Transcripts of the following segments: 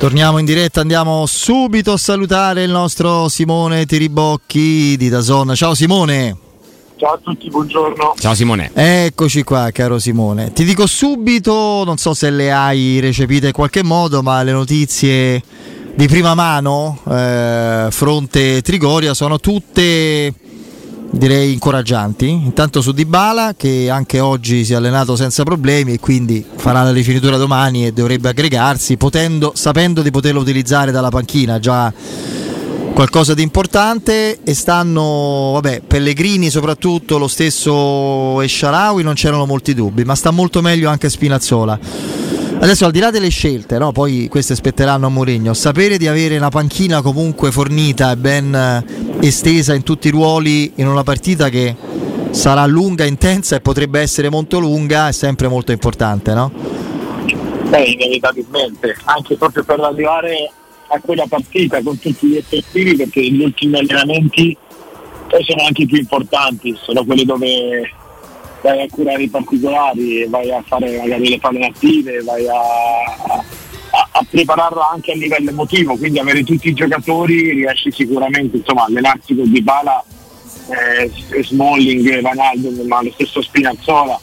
Torniamo in diretta, andiamo subito a salutare il nostro Simone Tiribocchi di Dazon. Ciao Simone. Ciao a tutti, buongiorno. Ciao Simone. Eccoci qua, caro Simone. Ti dico subito, non so se le hai recepite in qualche modo, ma le notizie di prima mano, eh, fronte Trigoria, sono tutte direi incoraggianti. Intanto su Dybala che anche oggi si è allenato senza problemi e quindi farà la rifinitura domani e dovrebbe aggregarsi, potendo, sapendo di poterlo utilizzare dalla panchina già qualcosa di importante e stanno, vabbè, Pellegrini soprattutto, lo stesso Esciaraui non c'erano molti dubbi, ma sta molto meglio anche Spinazzola. Adesso al di là delle scelte, no? poi queste spetteranno a Mourinho, sapere di avere una panchina comunque fornita e ben eh, estesa in tutti i ruoli in una partita che sarà lunga, intensa e potrebbe essere molto lunga è sempre molto importante, no? Beh, inevitabilmente, anche proprio per arrivare a quella partita con tutti gli effettivi perché gli ultimi allenamenti poi sono anche più importanti, sono quelli dove vai a curare i particolari, vai a fare magari le palle attive, vai a, a, a, prepararla anche a livello emotivo, quindi avere tutti i giocatori riesci sicuramente, insomma, allenarsi con Dybala, eh, Smalling, Vanaldo, ma lo stesso Spinazzola,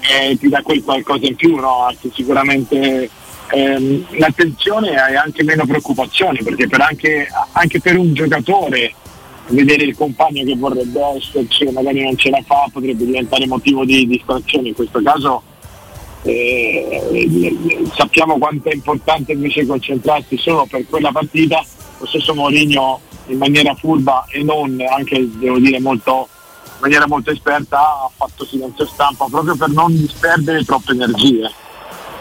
eh, ti dà quel qualcosa in più, no? sicuramente ehm, l'attenzione e anche meno preoccupazioni, perché per anche, anche per un giocatore vedere il compagno che vorrebbe esserci e magari non ce la fa potrebbe diventare motivo di distrazione. In questo caso eh, sappiamo quanto è importante invece concentrarsi solo per quella partita. Lo stesso Mourinho in maniera furba e non anche devo dire molto, in maniera molto esperta ha fatto silenzio stampa proprio per non disperdere troppe energie.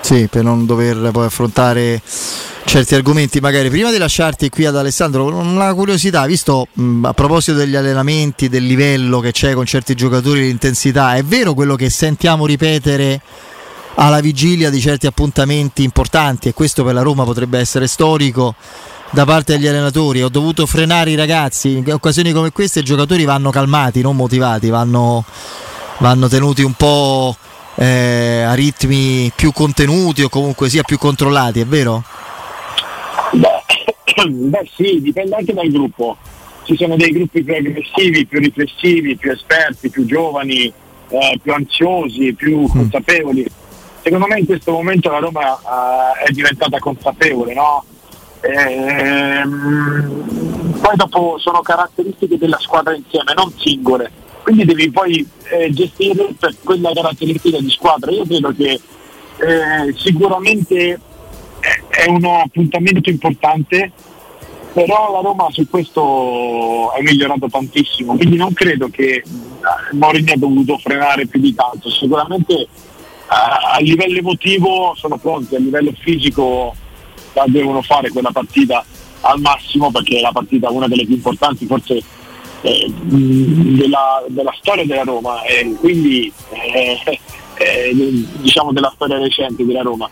Sì, per non dover poi affrontare certi argomenti. Magari prima di lasciarti qui ad Alessandro, una curiosità, visto mh, a proposito degli allenamenti, del livello che c'è con certi giocatori, l'intensità, è vero quello che sentiamo ripetere alla vigilia di certi appuntamenti importanti e questo per la Roma potrebbe essere storico da parte degli allenatori. Ho dovuto frenare i ragazzi in occasioni come queste. I giocatori vanno calmati, non motivati, vanno, vanno tenuti un po' eh, a ritmi più contenuti o comunque sia più controllati, è vero? Beh, sì, dipende anche dal gruppo. Ci sono dei gruppi più aggressivi, più riflessivi, più esperti, più giovani, eh, più ansiosi, più mm. consapevoli. Secondo me in questo momento la Roma eh, è diventata consapevole, no? Ehm, poi dopo sono caratteristiche della squadra insieme, non singole. Quindi devi poi eh, gestire per quella caratteristica di squadra. Io credo che eh, sicuramente è un appuntamento importante, però la Roma su questo è migliorato tantissimo, quindi non credo che eh, Mourinho ha dovuto frenare più di tanto, sicuramente eh, a livello emotivo sono pronti, a livello fisico la devono fare quella partita al massimo perché è la partita una delle più importanti forse eh, della, della, storia della Roma e quindi eh, eh, diciamo della storia recente della Roma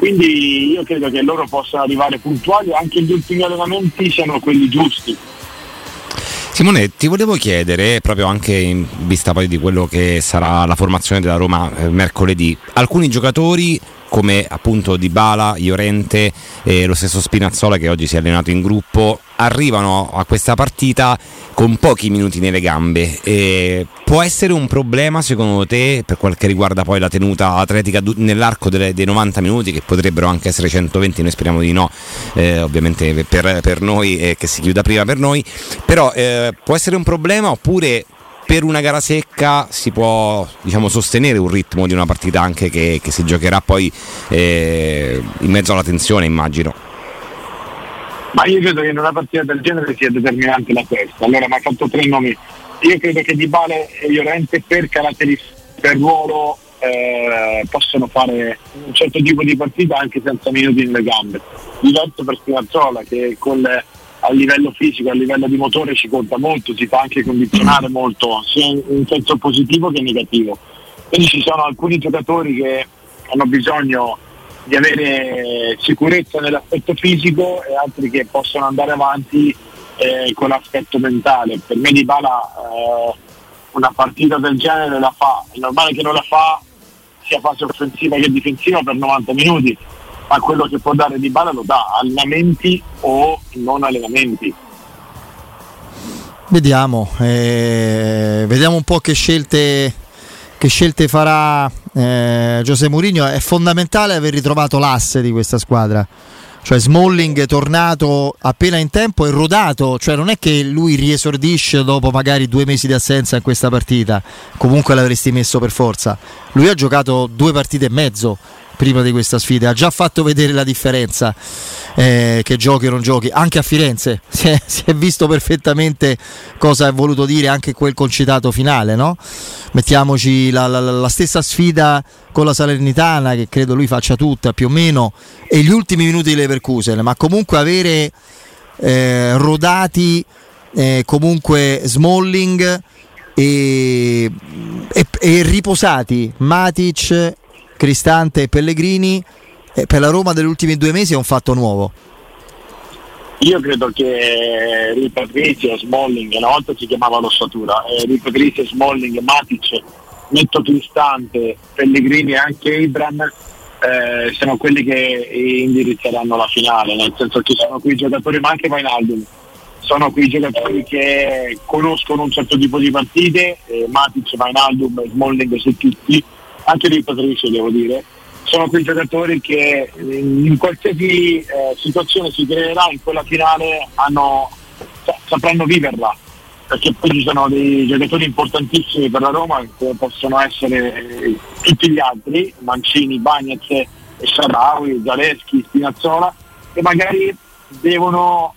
quindi io credo che loro possano arrivare puntuali, anche gli ultimi allenamenti siano quelli giusti. Simone, ti volevo chiedere, proprio anche in vista poi di quello che sarà la formazione della Roma eh, mercoledì, alcuni giocatori come appunto Dybala, Iorente e lo stesso Spinazzola che oggi si è allenato in gruppo arrivano a questa partita con pochi minuti nelle gambe. E può essere un problema secondo te per quel che riguarda poi la tenuta atletica nell'arco delle, dei 90 minuti che potrebbero anche essere 120, noi speriamo di no, eh, ovviamente per, per noi e eh, che si chiuda prima per noi, però eh, può essere un problema oppure per una gara secca si può diciamo, sostenere un ritmo di una partita anche che, che si giocherà poi eh, in mezzo alla tensione immagino. Ma io credo che in una partita del genere sia determinante la testa. Allora mi ha fatto tre nomi. Io credo che Di Bale e Llorente per caratteristiche, per ruolo eh, possono fare un certo tipo di partita anche senza minuti nelle gambe. Diverso per Spinazzola che con le, a livello fisico, a livello di motore ci conta molto, si fa anche condizionare molto, sia in senso positivo che negativo. Quindi ci sono alcuni giocatori che hanno bisogno di avere sicurezza nell'aspetto fisico e altri che possono andare avanti eh, con l'aspetto mentale. Per me Di Bala eh, una partita del genere la fa, è normale che non la fa sia fase offensiva che difensiva per 90 minuti ma quello che può dare Di Bala lo dà, allenamenti o non allenamenti. Vediamo, eh, vediamo un po' che scelte, che scelte farà eh, Mourinho. È fondamentale aver ritrovato l'asse di questa squadra. Cioè Smalling tornato appena in tempo e rodato, cioè non è che lui riesordisce dopo magari due mesi di assenza in questa partita, comunque l'avresti messo per forza. Lui ha giocato due partite e mezzo prima di questa sfida, ha già fatto vedere la differenza eh, che giochi o non giochi, anche a Firenze. Si è, si è, visto perfettamente cosa ha voluto dire anche quel concitato finale, no? mettiamoci la, la, la, stessa sfida con la Salernitana che credo lui faccia tutta più o meno e gli ultimi minuti di Leverkusen, ma comunque avere eh, rodati eh, comunque Smalling e, e, e riposati Matic Cristante e Pellegrini eh, per la Roma degli ultimi due mesi è un fatto nuovo. Io credo che Ripatrizio, Smalling, una volta si chiamava l'ossatura, eh, Ripatrizio, Smalling, Matic, Netto Cristante, Pellegrini e anche Ibran eh, sono quelli che indirizzeranno la finale, nel senso che sono quei giocatori, ma anche Vainaldum, sono quei giocatori che conoscono un certo tipo di partite, eh, Matic, Vainaldum, Smalling su tutti, anche di Patricio devo dire, sono quei giocatori che in qualsiasi eh, situazione si creerà in quella finale hanno, sapranno viverla. Perché poi ci sono dei giocatori importantissimi per la Roma che possono essere eh, tutti gli altri, Mancini, Bagnez Sciaraui, Zaleschi, Spinazzola che magari devono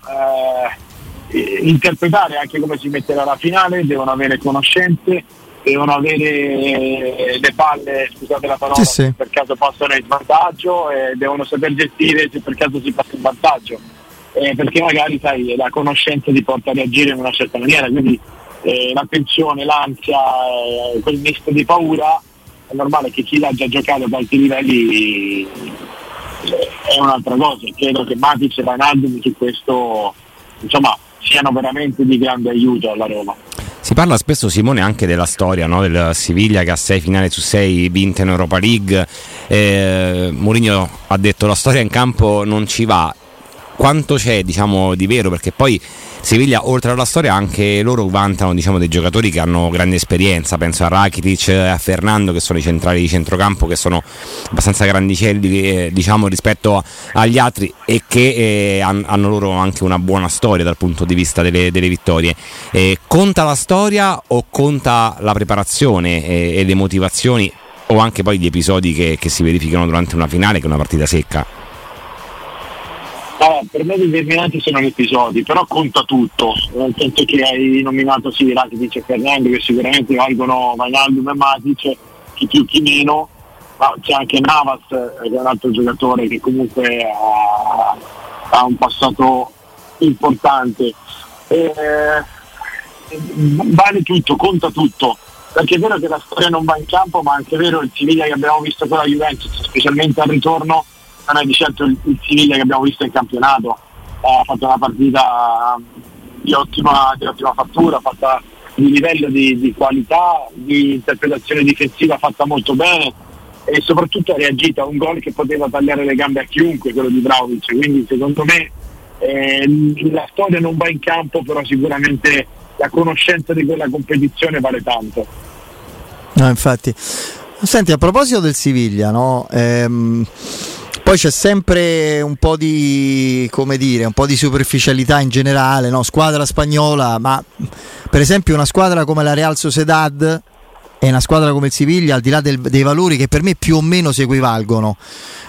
eh, interpretare anche come si metterà la finale, devono avere conoscenze devono avere le palle, scusate la parola, sì, sì. per caso passano in svantaggio e devono saper gestire se per caso si passa in vantaggio. Eh, perché magari sai, la conoscenza ti porta a reagire in una certa maniera, quindi eh, la tensione, l'ansia, eh, quel misto di paura, è normale che chi l'ha già giocato ad alti livelli eh, è un'altra cosa. Credo che Matic e Vanaldum su questo insomma, siano veramente di grande aiuto alla Roma. Si parla spesso, Simone, anche della storia no? del Siviglia che ha 6 finali su 6 vinte in Europa League. Eh, Mourinho ha detto la storia in campo non ci va. Quanto c'è diciamo, di vero? Perché poi Siviglia, oltre alla storia, anche loro vantano diciamo, dei giocatori che hanno grande esperienza. Penso a Rakitic e a Fernando, che sono i centrali di centrocampo, che sono abbastanza grandicelli eh, diciamo, rispetto agli altri e che eh, hanno loro anche una buona storia dal punto di vista delle, delle vittorie. Eh, conta la storia o conta la preparazione e, e le motivazioni o anche poi gli episodi che, che si verificano durante una finale, che è una partita secca? Ah, per me determinanti sono gli episodi, però conta tutto, nel senso che hai nominato sì Rakitic e Fernando che sicuramente valgono Vainaldum e Matic, chi più chi meno, ma c'è anche Navas che è un altro giocatore che comunque ha, ha un passato importante. Eh, vale tutto, conta tutto, perché è vero che la storia non va in campo, ma anche vero il Siviglia che abbiamo visto con la Juventus, specialmente al ritorno, non è di certo il, il Siviglia che abbiamo visto in campionato, ha fatto una partita di ottima, di ottima fattura, fatta di livello di, di, qualità, di interpretazione difensiva fatta molto bene e soprattutto ha reagito a un gol che poteva tagliare le gambe a chiunque, quello di Brauvic, quindi secondo me eh, la storia non va in campo, però sicuramente la conoscenza di quella competizione vale tanto. No, infatti. Senti, a proposito del Siviglia, no? Ehm poi c'è sempre un po' di, come dire, un po' di superficialità in generale, no? squadra spagnola, ma per esempio una squadra come la Real Sociedad e una squadra come il Siviglia, al di là del, dei valori che per me più o meno si equivalgono,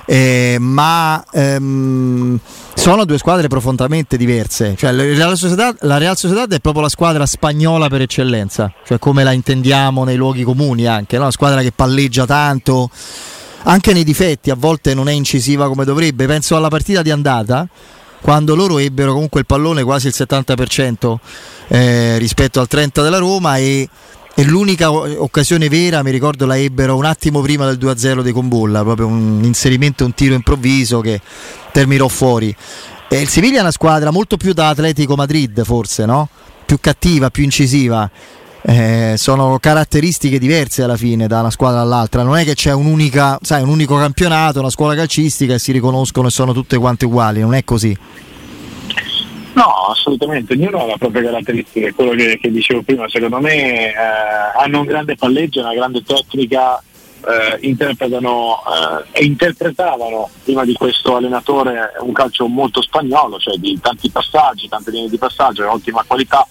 eh, ma ehm, sono due squadre profondamente diverse. Cioè, la, Real Sociedad, la Real Sociedad è proprio la squadra spagnola per eccellenza, cioè come la intendiamo nei luoghi comuni anche, no? una squadra che palleggia tanto anche nei difetti a volte non è incisiva come dovrebbe. Penso alla partita di andata, quando loro ebbero comunque il pallone quasi il 70% eh, rispetto al 30% della Roma e, e, l'unica occasione vera, mi ricordo, la ebbero un attimo prima del 2-0 di Combolla, proprio un inserimento, un tiro improvviso che terminò fuori. E il Siviglia è una squadra molto più da Atletico Madrid, forse, no? Più cattiva, più incisiva eh, sono caratteristiche diverse alla fine da una squadra all'altra. Non è che c'è un'unica, sai, un unico campionato, una scuola calcistica e si riconoscono e sono tutte quante uguali, non è così. No, assolutamente, ognuno ha la propria caratteristica, quello che, che dicevo prima, secondo me eh, hanno un grande palleggio, una grande tecnica, eh, interpretano eh, e interpretavano prima di questo allenatore un calcio molto spagnolo, cioè di tanti passaggi, tante linee di passaggio, ottima qualità,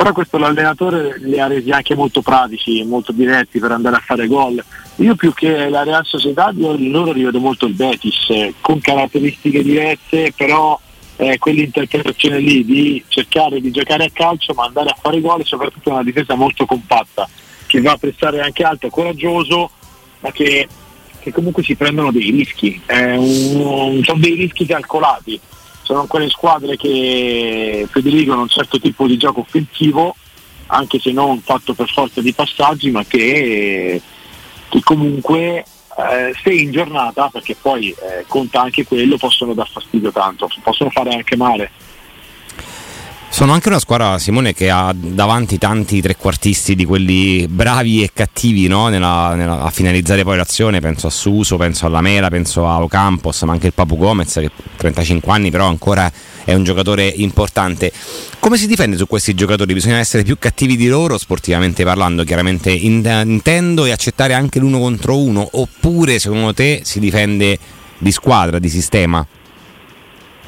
però questo l'allenatore li ha resi anche molto pratici, molto diretti per andare a fare gol. Io più che la Real Sociedad, io loro rivedo molto il Betis, eh, con caratteristiche diverse, però eh, quell'interpretazione lì di cercare di giocare a calcio ma andare a fare gol e soprattutto una difesa molto compatta che va a prestare anche alto, coraggioso ma che, che comunque si prendono dei rischi, eh, un, sono dei rischi calcolati, sono quelle squadre che prediligono un certo tipo di gioco offensivo anche se non fatto per forza di passaggi ma che, che comunque eh, se in giornata, perché poi eh, conta anche quello, possono dar fastidio tanto, possono fare anche male. Sono anche una squadra, Simone, che ha davanti tanti trequartisti di quelli bravi e cattivi no? nella, nella, a finalizzare poi l'azione. Penso a Suso, penso alla Mela, penso a Ocampos, ma anche il Papu Gomez che ha 35 anni, però ancora è un giocatore importante. Come si difende su questi giocatori? Bisogna essere più cattivi di loro, sportivamente parlando, chiaramente intendo, e accettare anche l'uno contro uno, oppure secondo te si difende di squadra, di sistema?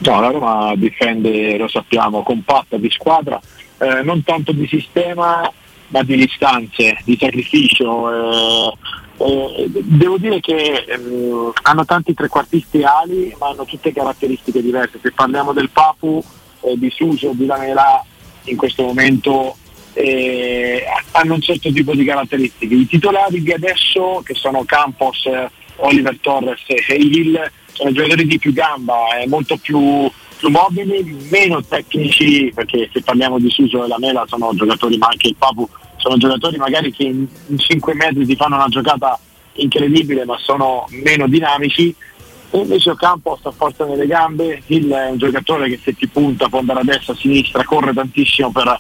No, la Roma difende, lo sappiamo, compatta di squadra, eh, non tanto di sistema, ma di distanze, di sacrificio. Eh, eh, devo dire che ehm, hanno tanti trequartisti ali, ma hanno tutte caratteristiche diverse. Se parliamo del Papu, eh, di Suso, di Lamela, in questo momento eh, hanno un certo tipo di caratteristiche. I titolari di adesso, che sono Campos, Oliver Torres e Hill, sono giocatori di più gamba, eh, molto più, più, mobili, meno tecnici, perché se parliamo di Suso e la Mela sono giocatori, ma anche il Papu, sono giocatori magari che in, in 5 metri ti fanno una giocata incredibile, ma sono meno dinamici. E invece Ocampo sta forza nelle gambe, Hill è un giocatore che se ti punta può andare a destra, a sinistra, corre tantissimo per,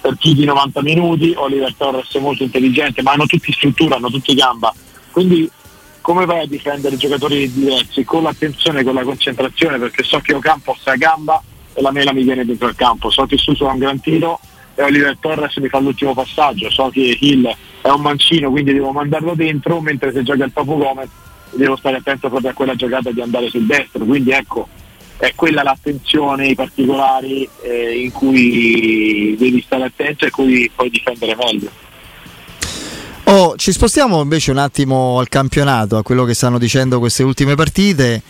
per più di 90 minuti, Oliver Torres è molto intelligente, ma hanno tutti struttura, hanno tutti gamba. Quindi come vai a difendere giocatori diversi? Con l'attenzione, con la concentrazione, perché so che Ocampo sta a gamba e la mela mi viene dentro il campo, so che Suso ha un gran tiro e Oliver Torres mi fa l'ultimo passaggio, so che Hill è un mancino quindi devo mandarlo dentro, mentre se gioca il Papu Gomez devo stare attento proprio a quella giocata di andare sul destro, quindi ecco è quella l'attenzione, i particolari eh, in cui devi stare attento e cui puoi difendere meglio. Oh, ci spostiamo invece un attimo al campionato, a quello che stanno dicendo queste ultime partite.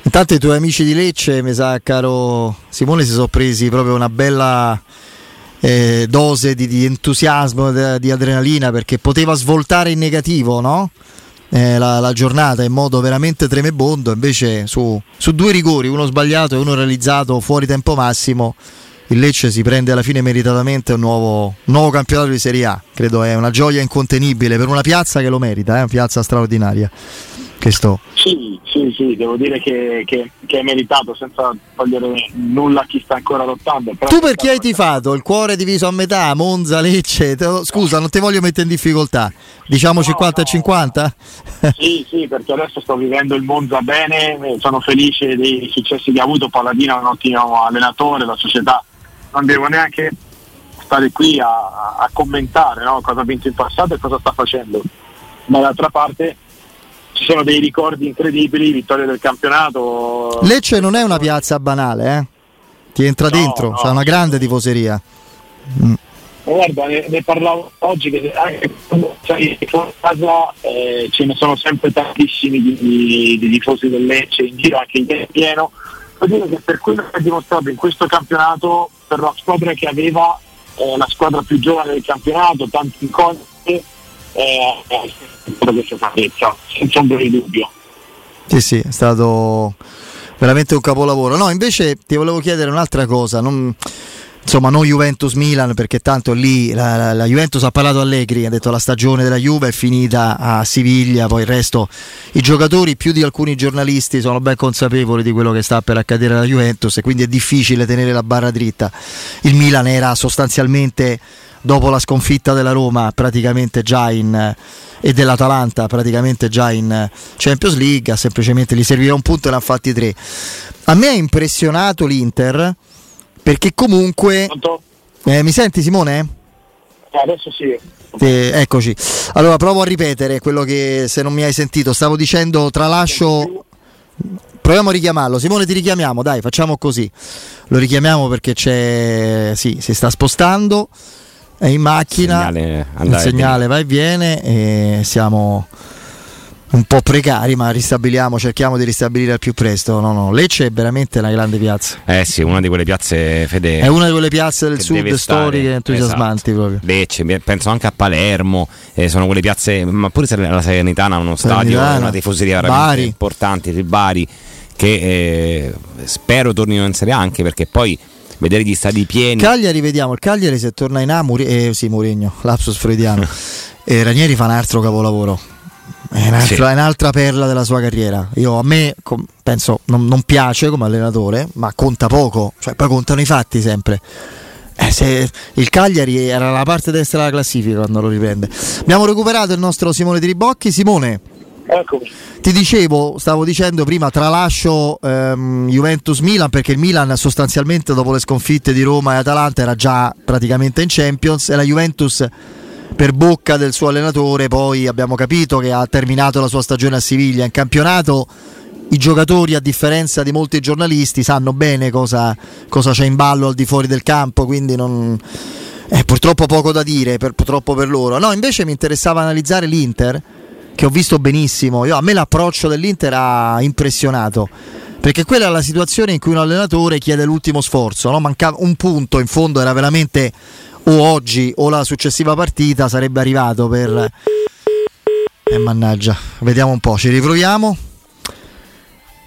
Intanto i tuoi amici di Lecce, mi sa caro Simone, si sono presi proprio una bella eh, dose di, di entusiasmo, di, di, adrenalina, perché poteva svoltare in negativo no? eh, la, la, giornata in modo veramente tremebondo, invece su, su due rigori, uno sbagliato e uno realizzato fuori tempo massimo, il Lecce si prende alla fine meritatamente un nuovo, nuovo, campionato di Serie A. Credo è una gioia incontenibile per una piazza che lo merita, è eh? una piazza straordinaria. Questo. Sì, sì, sì, devo dire che, che, che, è meritato senza togliere nulla a chi sta ancora lottando. tu per chi hai tifato? Il cuore diviso a metà, Monza, Lecce? Te, scusa, non ti voglio mettere in difficoltà. Diciamo no, 50 no. 50? Sì, sì, perché adesso sto vivendo il Monza bene, sono felice dei successi che ha avuto. Palladino è un ottimo allenatore, la società non devo neanche stare qui a, a commentare no? cosa ha vinto in passato e cosa sta facendo. Ma d'altra parte ci sono dei ricordi incredibili, vittoria del campionato. Lecce non è una piazza banale, eh? ti entra no, dentro, no, c'è una grande tifoseria. Mm. Guarda, ne, ne, parlavo oggi che anche sei fuori casa eh, ce ne sono sempre tantissimi di, di, di tifosi del Lecce in giro, anche in pieno devo dire che per quello che ha dimostrato in questo campionato, per la squadra che aveva, eh, la squadra più giovane del campionato, tanti incontri, eh, è questa salvezza, senza ombra di dubbio. Sì, sì, è stato veramente un capolavoro. No, invece ti volevo chiedere un'altra cosa. Non insomma non Juventus-Milan perché tanto lì la, la, la, Juventus ha parlato Allegri, ha detto la stagione della Juve è finita a Siviglia, poi il resto i giocatori più di alcuni giornalisti sono ben consapevoli di quello che sta per accadere alla Juventus e quindi è difficile tenere la barra dritta. Il Milan era sostanzialmente dopo la sconfitta della Roma praticamente già in e dell'Atalanta praticamente già in Champions League, semplicemente gli serviva un punto e ne ha fatti tre. A me ha impressionato l'Inter perché comunque... Eh, mi senti Simone? Adesso sì. Eh, eccoci. Allora provo a ripetere quello che se non mi hai sentito. Stavo dicendo tralascio. Proviamo a richiamarlo. Simone, ti richiamiamo, dai, facciamo così. Lo richiamiamo perché c'è. Sì, si sta spostando. È in macchina. Il segnale, il segnale va e viene. E siamo un po' precari, ma ristabiliamo, cerchiamo di ristabilire al più presto. No, no, Lecce è veramente una grande piazza. Eh sì, una di quelle piazze fede. È una di quelle piazze del sud storiche entusiasmanti esatto. proprio. Lecce, penso anche a Palermo, eh, sono quelle piazze, ma pure la Salernitana ha uno stadio, una tifoseria veramente Bari. importante, il Bari, che eh, spero tornino in Serie A anche perché poi vedere gli stadi pieni. Cagliari, vediamo, il Cagliari se torna in A, Muri- eh, sì, Murigno, lapsus freudiano. e Ranieri fa un altro capolavoro è un'altra, sì. è un'altra, perla della sua carriera. Io, a me penso non, non, piace come allenatore, ma conta poco, cioè, poi contano i fatti sempre. Eh, il Cagliari era la parte destra della classifica quando lo riprende. Abbiamo recuperato il nostro Simone Di Ribocchi. Simone, Eccomi. Ti dicevo, stavo dicendo prima, tralascio ehm, Juventus-Milan perché il Milan sostanzialmente dopo le sconfitte di Roma e Atalanta era già praticamente in Champions e la Juventus per bocca del suo allenatore, poi abbiamo capito che ha terminato la sua stagione a Siviglia in campionato. I giocatori, a differenza di molti giornalisti, sanno bene cosa, cosa c'è in ballo al di fuori del campo, quindi non, è purtroppo poco da dire, per, purtroppo per loro. No, invece mi interessava analizzare l'Inter, che ho visto benissimo. Io, a me l'approccio dell'Inter ha impressionato perché quella è la situazione in cui un allenatore chiede l'ultimo sforzo, no? mancava un punto, in fondo era veramente o oggi o la successiva partita sarebbe arrivato per... E eh, mannaggia, vediamo un po', ci riproviamo.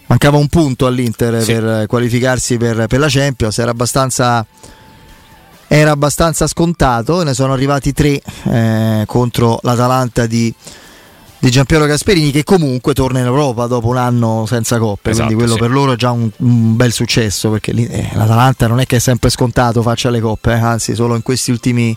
Mancava un punto all'Inter sì. per qualificarsi per, per, la Champions, era abbastanza, era abbastanza scontato ne sono arrivati tre eh, contro l'Atalanta di di Giampiero Gasperini che comunque torna in Europa dopo un anno senza coppe, esatto, quindi quello sì. per loro è già un, un bel successo perché eh, l'Atalanta non è che è sempre scontato faccia le coppe, eh, anzi solo in questi ultimi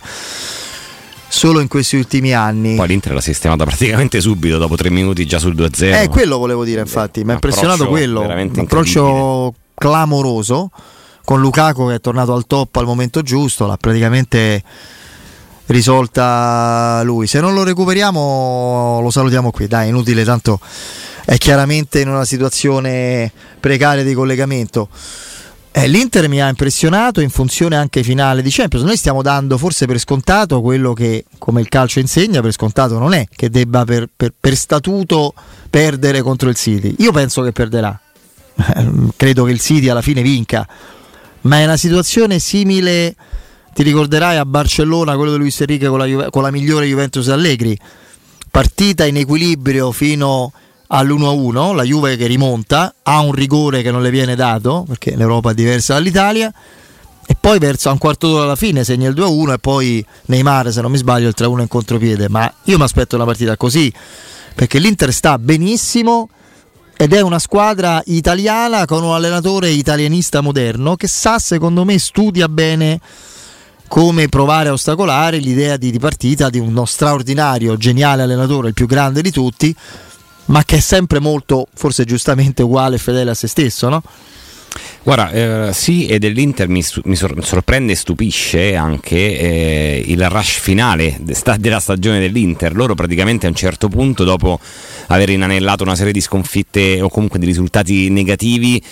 solo in questi ultimi anni. Poi l'Inter l'ha sistemata praticamente subito, dopo tre minuti già sul 2-0. Eh, quello volevo dire, infatti, mi ha impressionato quello. Un approccio clamoroso con Lukaku che è tornato al top al momento giusto, l'ha praticamente risolta lui. Se non lo recuperiamo lo salutiamo qui, dai, inutile, tanto è chiaramente in una situazione precaria di collegamento. Eh, L'Inter mi ha impressionato in funzione anche finale di Champions. Noi stiamo dando forse per scontato quello che, come il calcio insegna, per scontato non è che debba per, per, per statuto perdere contro il City. Io penso che perderà. Credo che il City alla fine vinca, ma è una situazione simile ti ricorderai a Barcellona quello di Luis Enrique con la, Juve, con la migliore Juventus Allegri. Partita in equilibrio fino all'1-1 la Juve che rimonta ha un rigore che non le viene dato perché l'Europa è diversa dall'Italia e poi verso un quarto d'ora alla fine segna il 2-1 e poi Neymar se non mi sbaglio il 3-1 in contropiede. Ma io mi aspetto una partita così perché l'Inter sta benissimo ed è una squadra italiana con un allenatore italianista moderno che sa secondo me studia bene come provare a ostacolare l'idea di, di partita di uno straordinario, geniale allenatore, il più grande di tutti, ma che è sempre molto, forse giustamente uguale e fedele a se stesso, no? Guarda, eh, sì, e dell'Inter mi, mi, sorprende e stupisce anche eh, il rush finale della stagione dell'Inter. Loro praticamente a un certo punto, dopo aver inanellato una serie di sconfitte o comunque di risultati negativi,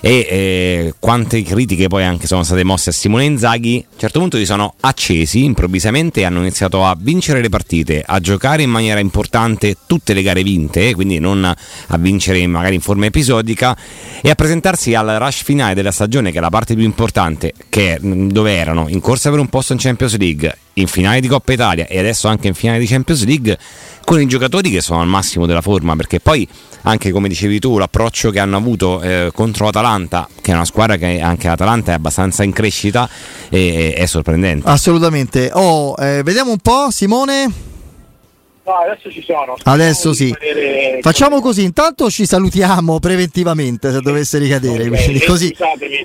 e eh, quante critiche poi anche sono state mosse a Simone Inzaghi, a un certo punto si sono accesi improvvisamente e hanno iniziato a vincere le partite, a giocare in maniera importante tutte le gare vinte, quindi non a vincere magari in forma episodica e a presentarsi al rush finale della stagione che è la parte più importante, che, dove erano in corsa per un posto in Champions League, in finale di Coppa Italia e adesso anche in finale di Champions League con i giocatori che sono al massimo della forma perché poi anche come dicevi tu l'approccio che hanno avuto eh, contro Atalanta che è una squadra che anche l'Atalanta è abbastanza in crescita e, è sorprendente. Assolutamente. Oh, eh, vediamo un po' Simone No, adesso ci sono. Adesso sì. Facciamo così, intanto ci salutiamo preventivamente se dovesse ricadere. Okay. Così...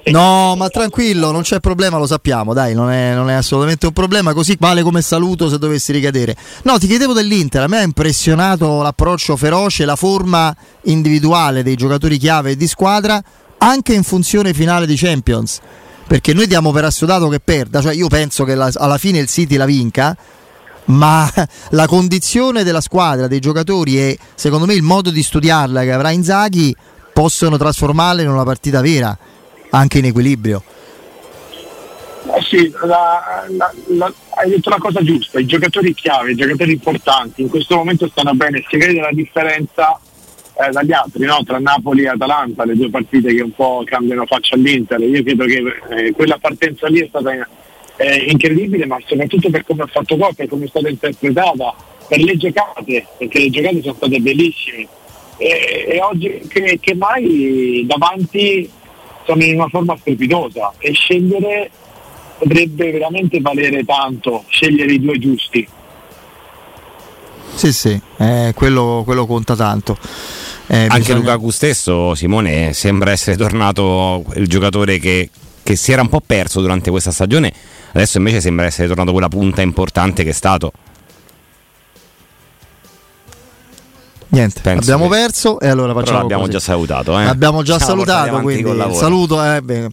No, ma tranquillo, non c'è problema, lo sappiamo, dai, non è, non è, assolutamente un problema, così vale come saluto se dovessi ricadere. No, ti chiedevo dell'Inter, a me ha impressionato l'approccio feroce, la forma individuale dei giocatori chiave di squadra, anche in funzione finale di Champions. Perché noi diamo per assodato che perda, cioè io penso che la, alla fine il City la vinca, ma la condizione della squadra, dei giocatori e secondo me il modo di studiarla che avrà Inzaghi possono trasformarla in una partita vera, anche in equilibrio. Eh sì, la, la, la, hai detto la cosa giusta, i giocatori chiave, i giocatori importanti in questo momento stanno bene, si vede la differenza eh, dagli altri, no? tra Napoli e Atalanta, le due partite che un po' cambiano faccia all'Inter, io credo che eh, quella partenza lì è stata eh, incredibile, ma soprattutto per come ha fatto gol, per come è stata interpretata, per le giocate, perché le giocate sono state bellissime. E, e oggi che, che, mai davanti sono in una forma strepitosa e scegliere potrebbe veramente valere tanto, scegliere i due giusti. Sì, sì, eh, quello, quello, conta tanto. Eh, Anche bisogna... Lukaku stesso, Simone, sembra essere tornato il giocatore che, che si era un po' perso durante questa stagione Adesso invece sembra essere tornato quella punta importante che è stato. Niente, Penso abbiamo che... perso e allora facciamo. Però l'abbiamo così. già salutato. Eh? Abbiamo già Stiamo salutato, quindi saluto. Eh,